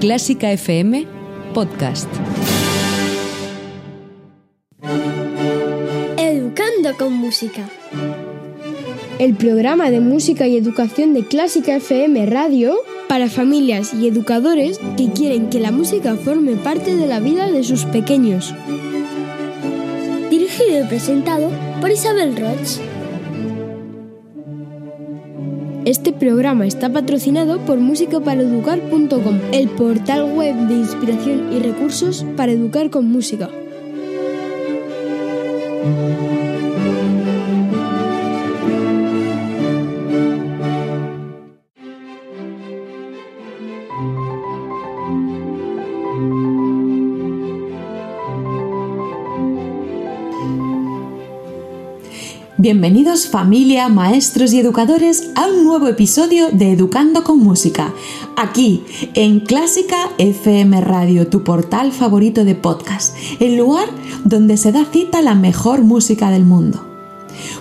Clásica FM Podcast. Educando con música. El programa de música y educación de Clásica FM Radio para familias y educadores que quieren que la música forme parte de la vida de sus pequeños. Dirigido y presentado por Isabel Roch. Este programa está patrocinado por musicaparaeducar.com, el portal web de inspiración y recursos para educar con música. Bienvenidos familia, maestros y educadores a un nuevo episodio de Educando con Música, aquí en Clásica FM Radio, tu portal favorito de podcast, el lugar donde se da cita la mejor música del mundo.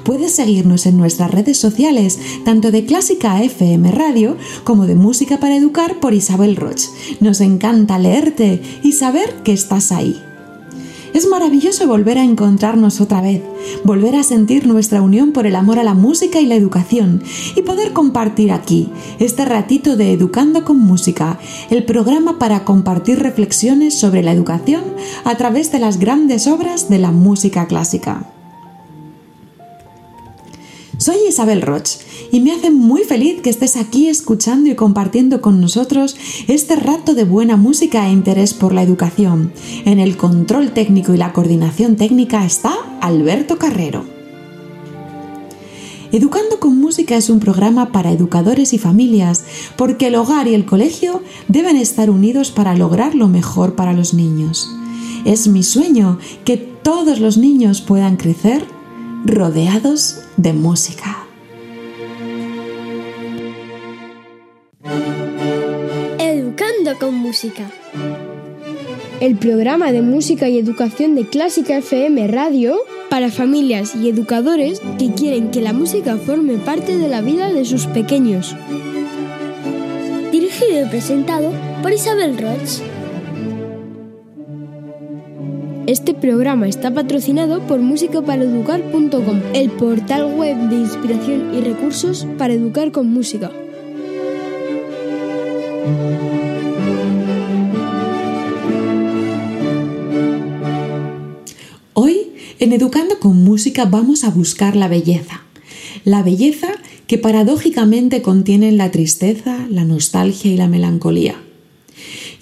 Puedes seguirnos en nuestras redes sociales, tanto de Clásica FM Radio como de Música para Educar por Isabel Roch. Nos encanta leerte y saber que estás ahí. Es maravilloso volver a encontrarnos otra vez, volver a sentir nuestra unión por el amor a la música y la educación y poder compartir aquí este ratito de Educando con Música, el programa para compartir reflexiones sobre la educación a través de las grandes obras de la música clásica. Soy Isabel Roch y me hace muy feliz que estés aquí escuchando y compartiendo con nosotros este rato de buena música e interés por la educación. En el control técnico y la coordinación técnica está Alberto Carrero. Educando con Música es un programa para educadores y familias, porque el hogar y el colegio deben estar unidos para lograr lo mejor para los niños. Es mi sueño que todos los niños puedan crecer rodeados de música. Educando con música. El programa de música y educación de Clásica FM Radio para familias y educadores que quieren que la música forme parte de la vida de sus pequeños. Dirigido y presentado por Isabel Roch. Este programa está patrocinado por musicaparaeducar.com, el portal web de inspiración y recursos para educar con música. Hoy, en Educando con Música, vamos a buscar la belleza. La belleza que paradójicamente contiene la tristeza, la nostalgia y la melancolía.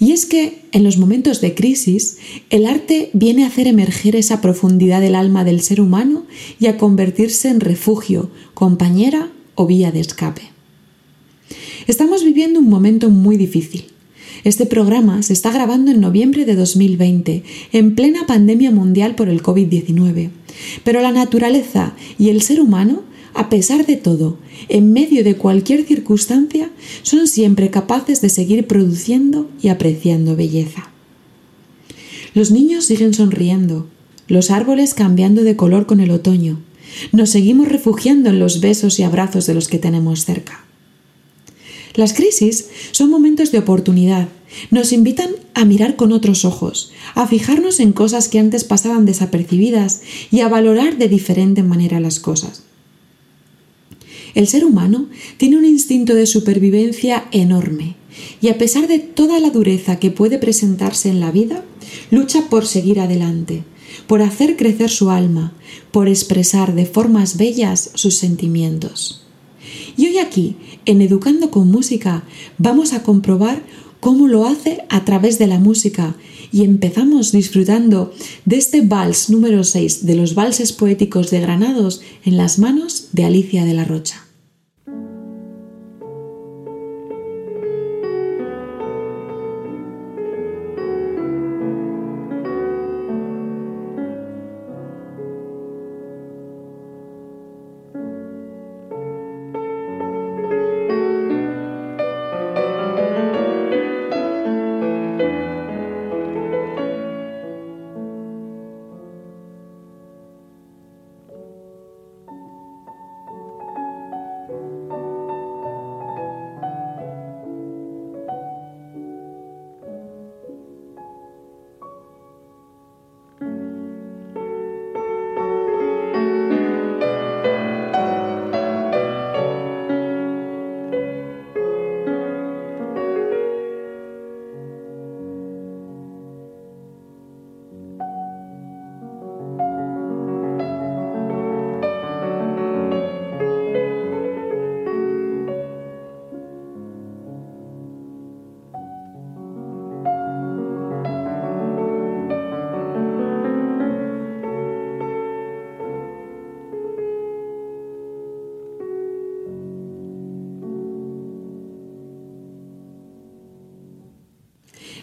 Y es que en los momentos de crisis, el arte viene a hacer emerger esa profundidad del alma del ser humano y a convertirse en refugio, compañera o vía de escape. Estamos viviendo un momento muy difícil. Este programa se está grabando en noviembre de 2020, en plena pandemia mundial por el COVID-19. Pero la naturaleza y el ser humano a pesar de todo, en medio de cualquier circunstancia, son siempre capaces de seguir produciendo y apreciando belleza. Los niños siguen sonriendo, los árboles cambiando de color con el otoño. Nos seguimos refugiando en los besos y abrazos de los que tenemos cerca. Las crisis son momentos de oportunidad. Nos invitan a mirar con otros ojos, a fijarnos en cosas que antes pasaban desapercibidas y a valorar de diferente manera las cosas. El ser humano tiene un instinto de supervivencia enorme y a pesar de toda la dureza que puede presentarse en la vida, lucha por seguir adelante, por hacer crecer su alma, por expresar de formas bellas sus sentimientos. Y hoy aquí, en Educando con Música, vamos a comprobar cómo lo hace a través de la música y empezamos disfrutando de este vals número 6 de los valses poéticos de Granados en las manos de Alicia de la Rocha.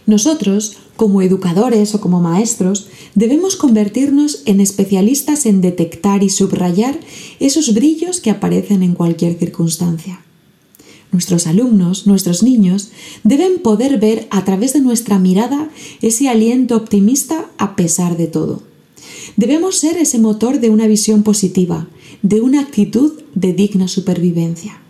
Nosotros, como educadores o como maestros, debemos convertirnos en especialistas en detectar y subrayar esos brillos que aparecen en cualquier circunstancia. Nuestros alumnos, nuestros niños, deben poder ver a través de nuestra mirada ese aliento optimista a pesar de todo. Debemos ser ese motor de una visión positiva, de una actitud de digna supervivencia.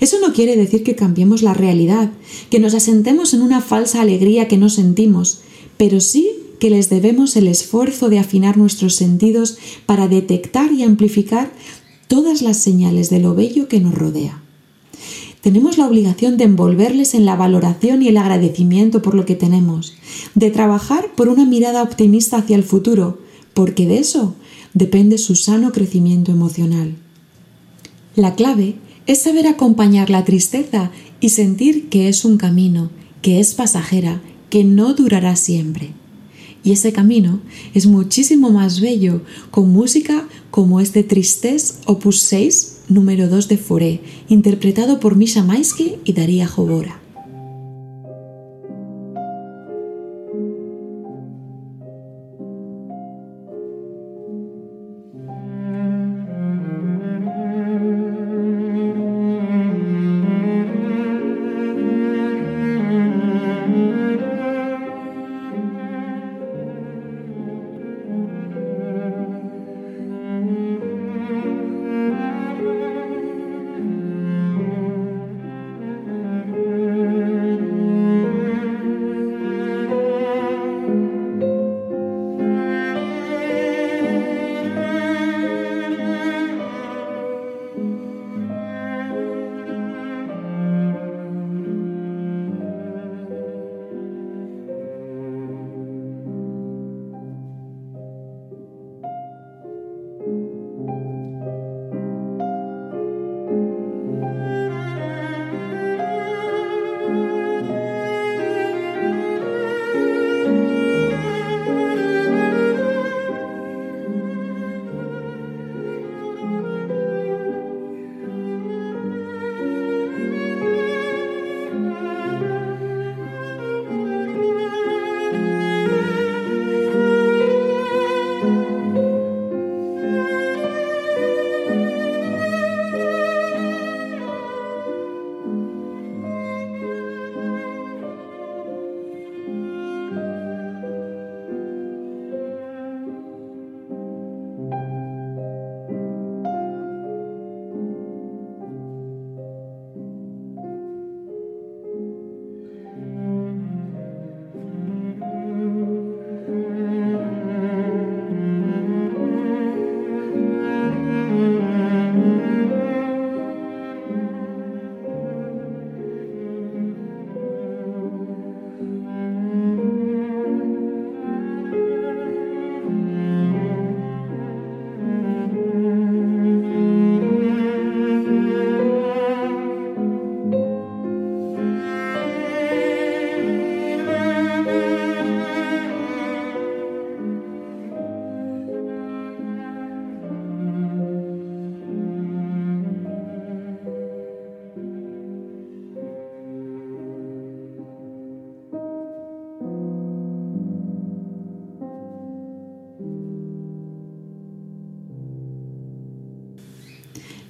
Eso no quiere decir que cambiemos la realidad, que nos asentemos en una falsa alegría que no sentimos, pero sí que les debemos el esfuerzo de afinar nuestros sentidos para detectar y amplificar todas las señales de lo bello que nos rodea. Tenemos la obligación de envolverles en la valoración y el agradecimiento por lo que tenemos, de trabajar por una mirada optimista hacia el futuro, porque de eso depende su sano crecimiento emocional. La clave es saber acompañar la tristeza y sentir que es un camino, que es pasajera, que no durará siempre. Y ese camino es muchísimo más bello con música como este Tristesse Opus 6, número 2 de Foré, interpretado por Misha Maisky y Daria Jobora.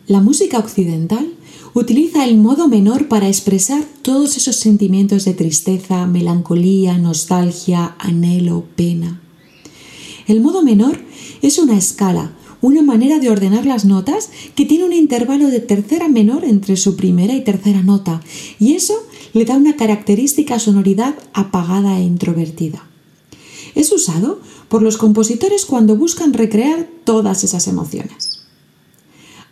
La música occidental utiliza el modo menor para expresar todos esos sentimientos de tristeza, melancolía, nostalgia, anhelo, pena. El modo menor es una escala, una manera de ordenar las notas que tiene un intervalo de tercera menor entre su primera y tercera nota, y eso le da una característica sonoridad apagada e introvertida. Es usado por los compositores cuando buscan recrear todas esas emociones.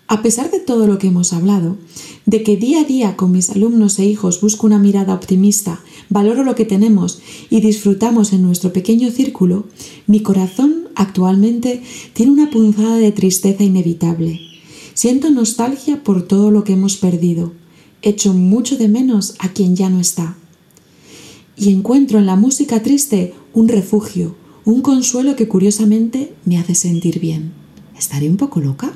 A pesar de todo lo que hemos hablado, de que día a día con mis alumnos e hijos busco una mirada optimista, valoro lo que tenemos y disfrutamos en nuestro pequeño círculo, mi corazón actualmente tiene una punzada de tristeza inevitable. Siento nostalgia por todo lo que hemos perdido. Echo mucho de menos a quien ya no está. Y encuentro en la música triste un refugio, un consuelo que curiosamente me hace sentir bien. ¿Estaré un poco loca?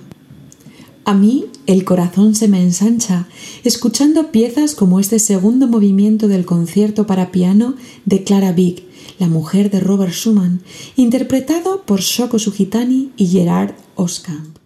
A mí el corazón se me ensancha escuchando piezas como este segundo movimiento del concierto para piano de Clara Wieck, la mujer de Robert Schumann, interpretado por Shoko Sugitani y Gerard Oskamp.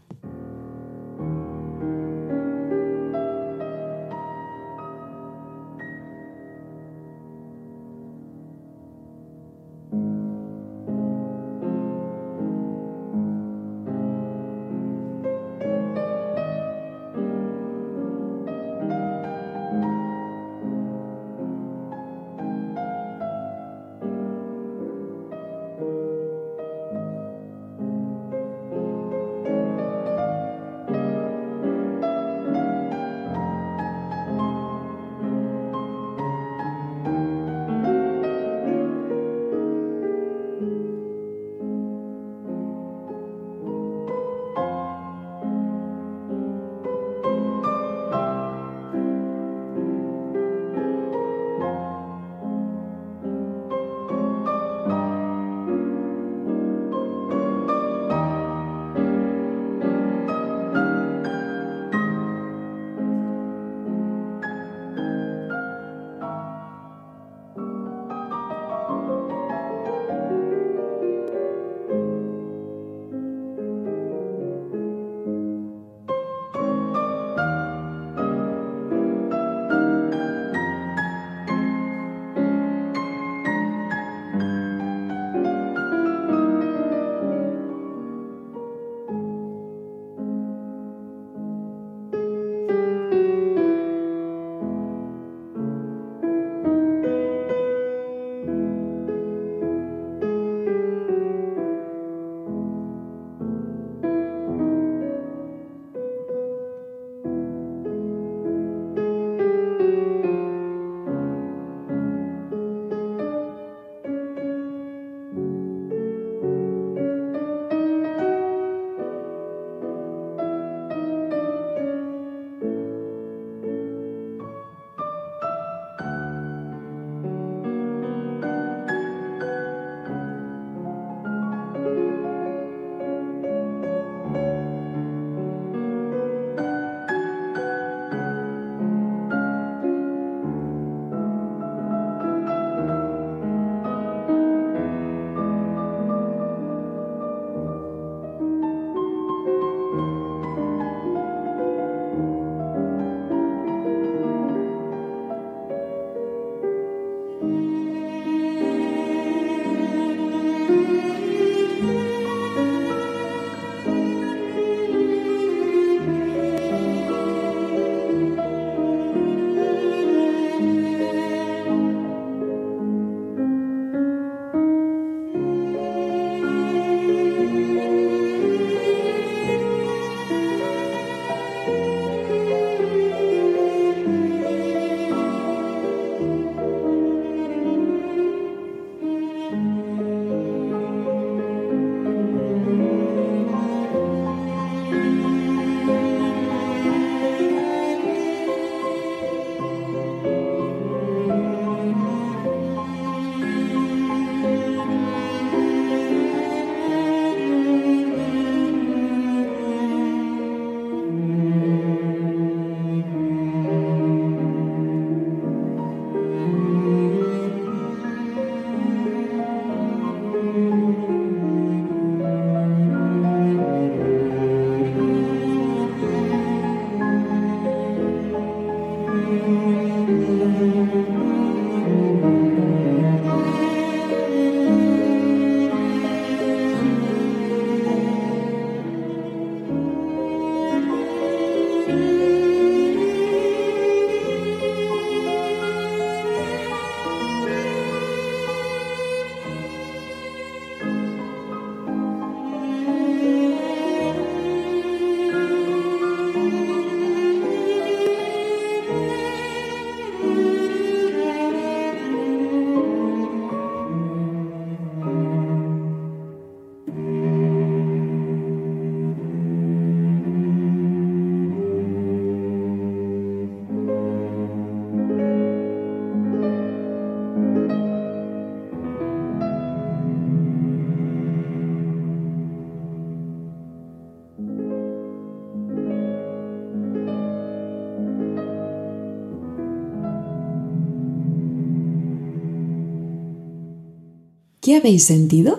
¿Qué habéis sentido?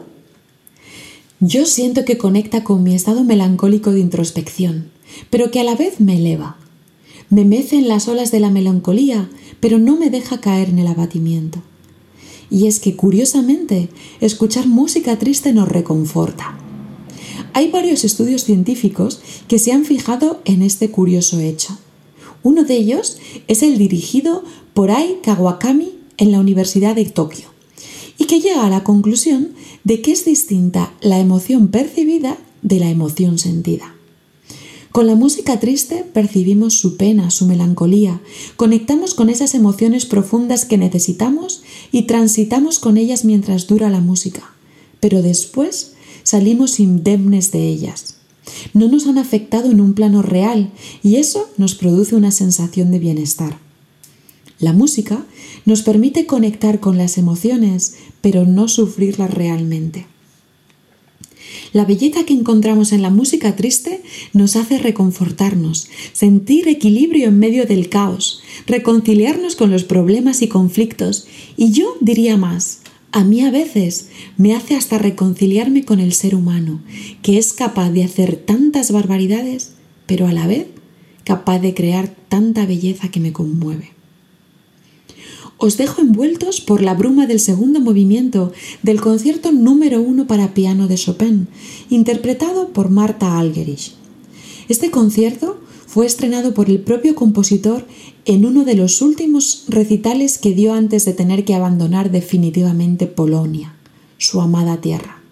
Yo siento que conecta con mi estado melancólico de introspección, pero que a la vez me eleva. Me mece en las olas de la melancolía, pero no me deja caer en el abatimiento. Y es que, curiosamente, escuchar música triste nos reconforta. Hay varios estudios científicos que se han fijado en este curioso hecho. Uno de ellos es el dirigido por Ai Kawakami en la Universidad de Tokio y que llega a la conclusión de que es distinta la emoción percibida de la emoción sentida. Con la música triste percibimos su pena, su melancolía, conectamos con esas emociones profundas que necesitamos y transitamos con ellas mientras dura la música, pero después salimos indemnes de ellas. No nos han afectado en un plano real y eso nos produce una sensación de bienestar. La música nos permite conectar con las emociones, pero no sufrirlas realmente. La belleza que encontramos en la música triste nos hace reconfortarnos, sentir equilibrio en medio del caos, reconciliarnos con los problemas y conflictos, y yo diría más, a mí a veces me hace hasta reconciliarme con el ser humano, que es capaz de hacer tantas barbaridades, pero a la vez capaz de crear tanta belleza que me conmueve os dejo envueltos por la bruma del segundo movimiento del concierto número uno para piano de Chopin, interpretado por Marta Algerich. Este concierto fue estrenado por el propio compositor en uno de los últimos recitales que dio antes de tener que abandonar definitivamente Polonia, su amada tierra.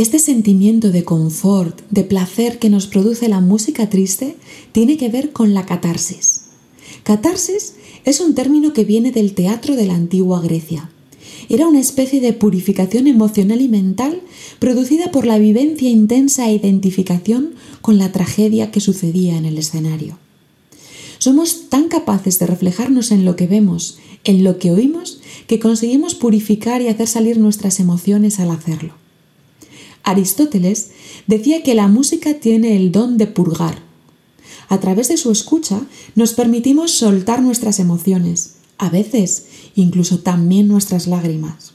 Este sentimiento de confort, de placer que nos produce la música triste, tiene que ver con la catarsis. Catarsis es un término que viene del teatro de la antigua Grecia. Era una especie de purificación emocional y mental producida por la vivencia intensa e identificación con la tragedia que sucedía en el escenario. Somos tan capaces de reflejarnos en lo que vemos, en lo que oímos, que conseguimos purificar y hacer salir nuestras emociones al hacerlo. Aristóteles decía que la música tiene el don de purgar. A través de su escucha nos permitimos soltar nuestras emociones, a veces incluso también nuestras lágrimas.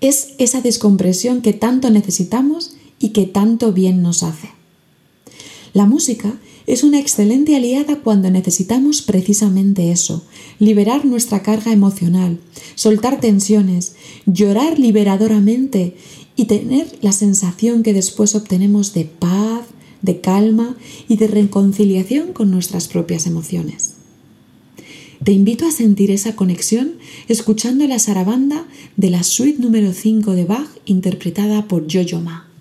Es esa descompresión que tanto necesitamos y que tanto bien nos hace. La música es una excelente aliada cuando necesitamos precisamente eso, liberar nuestra carga emocional, soltar tensiones, llorar liberadoramente y tener la sensación que después obtenemos de paz, de calma y de reconciliación con nuestras propias emociones. Te invito a sentir esa conexión escuchando la sarabanda de la suite número 5 de Bach interpretada por Jojo Ma.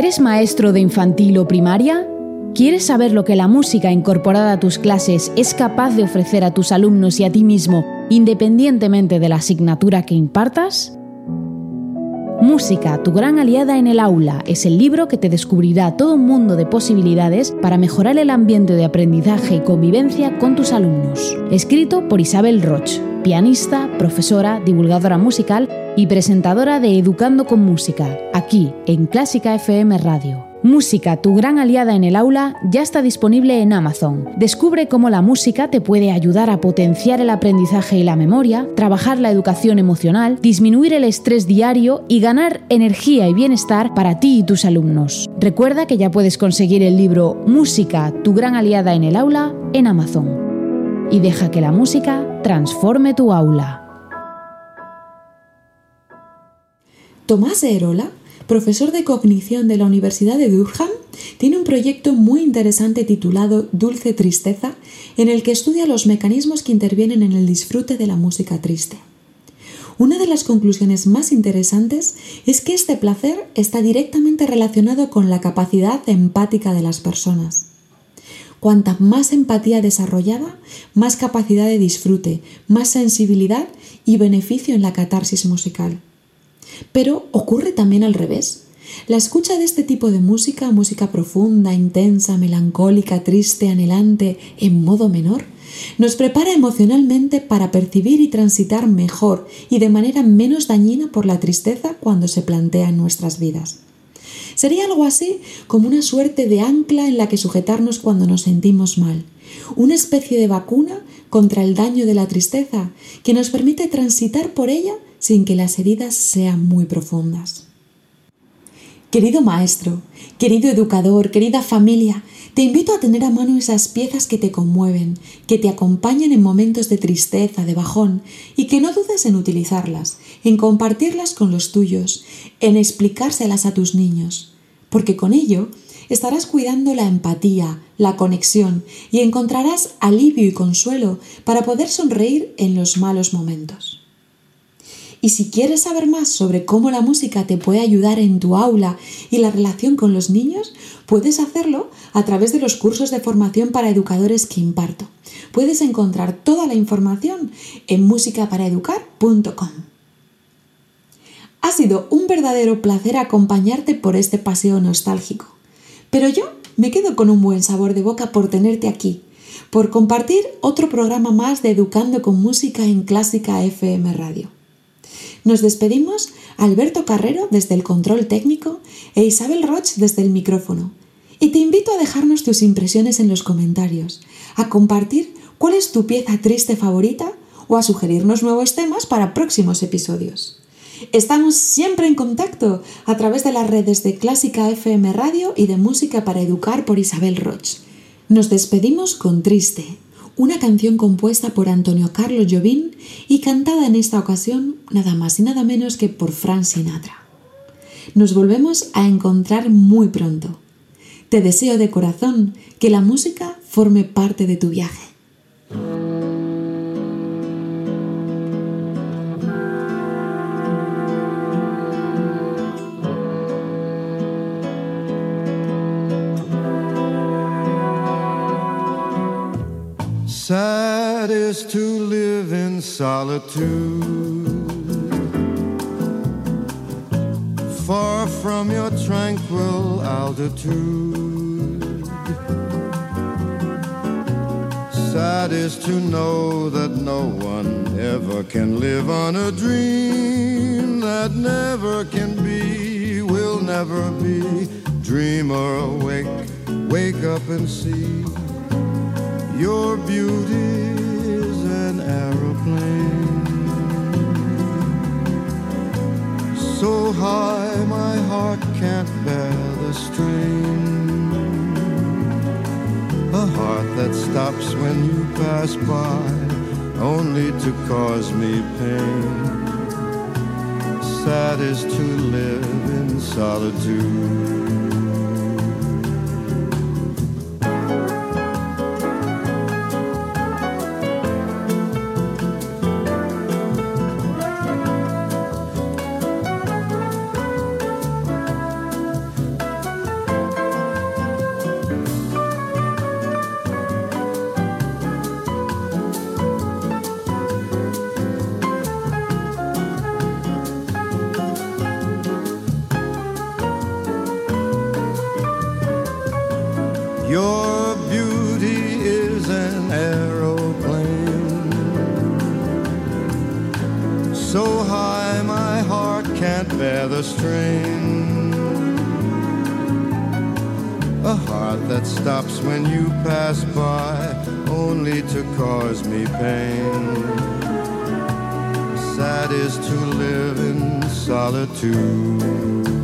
¿Eres maestro de infantil o primaria? ¿Quieres saber lo que la música incorporada a tus clases es capaz de ofrecer a tus alumnos y a ti mismo, independientemente de la asignatura que impartas? Música, tu gran aliada en el aula, es el libro que te descubrirá todo un mundo de posibilidades para mejorar el ambiente de aprendizaje y convivencia con tus alumnos. Escrito por Isabel Roch, pianista, profesora, divulgadora musical y presentadora de Educando con Música, aquí en Clásica FM Radio. Música, tu gran aliada en el aula, ya está disponible en Amazon. Descubre cómo la música te puede ayudar a potenciar el aprendizaje y la memoria, trabajar la educación emocional, disminuir el estrés diario y ganar energía y bienestar para ti y tus alumnos. Recuerda que ya puedes conseguir el libro Música, tu gran aliada en el aula en Amazon. Y deja que la música transforme tu aula. Tomás Erola profesor de cognición de la Universidad de Durham, tiene un proyecto muy interesante titulado Dulce Tristeza, en el que estudia los mecanismos que intervienen en el disfrute de la música triste. Una de las conclusiones más interesantes es que este placer está directamente relacionado con la capacidad empática de las personas. Cuanta más empatía desarrollada, más capacidad de disfrute, más sensibilidad y beneficio en la catarsis musical. Pero ocurre también al revés. La escucha de este tipo de música, música profunda, intensa, melancólica, triste, anhelante, en modo menor, nos prepara emocionalmente para percibir y transitar mejor y de manera menos dañina por la tristeza cuando se plantea en nuestras vidas. Sería algo así como una suerte de ancla en la que sujetarnos cuando nos sentimos mal, una especie de vacuna contra el daño de la tristeza que nos permite transitar por ella sin que las heridas sean muy profundas. Querido maestro, querido educador, querida familia, te invito a tener a mano esas piezas que te conmueven, que te acompañan en momentos de tristeza, de bajón, y que no dudes en utilizarlas, en compartirlas con los tuyos, en explicárselas a tus niños, porque con ello estarás cuidando la empatía, la conexión y encontrarás alivio y consuelo para poder sonreír en los malos momentos. Y si quieres saber más sobre cómo la música te puede ayudar en tu aula y la relación con los niños, puedes hacerlo a través de los cursos de formación para educadores que imparto. Puedes encontrar toda la información en musicaparaeducar.com. Ha sido un verdadero placer acompañarte por este paseo nostálgico. Pero yo me quedo con un buen sabor de boca por tenerte aquí, por compartir otro programa más de Educando con Música en Clásica FM Radio. Nos despedimos Alberto Carrero desde el control técnico e Isabel Roch desde el micrófono. Y te invito a dejarnos tus impresiones en los comentarios, a compartir cuál es tu pieza triste favorita o a sugerirnos nuevos temas para próximos episodios. Estamos siempre en contacto a través de las redes de Clásica FM Radio y de Música para Educar por Isabel Roch. Nos despedimos con Triste, una canción compuesta por Antonio Carlos Jobim y cantada en esta ocasión nada más y nada menos que por Frank Sinatra. Nos volvemos a encontrar muy pronto. Te deseo de corazón que la música forme parte de tu viaje. Sad is to live in solitude, far from your tranquil altitude. Sad is to know that no one ever can live on a dream that never can be, will never be. Dreamer awake, wake up and see your beauty is an aeroplane. So high my heart can't bear the strain. A heart that stops when you pass by, only to cause me pain. Sad is to live in solitude. Your beauty is an aeroplane. So high my heart can't bear the strain. A heart that stops when you pass by, only to cause me pain. Sad is to live in solitude.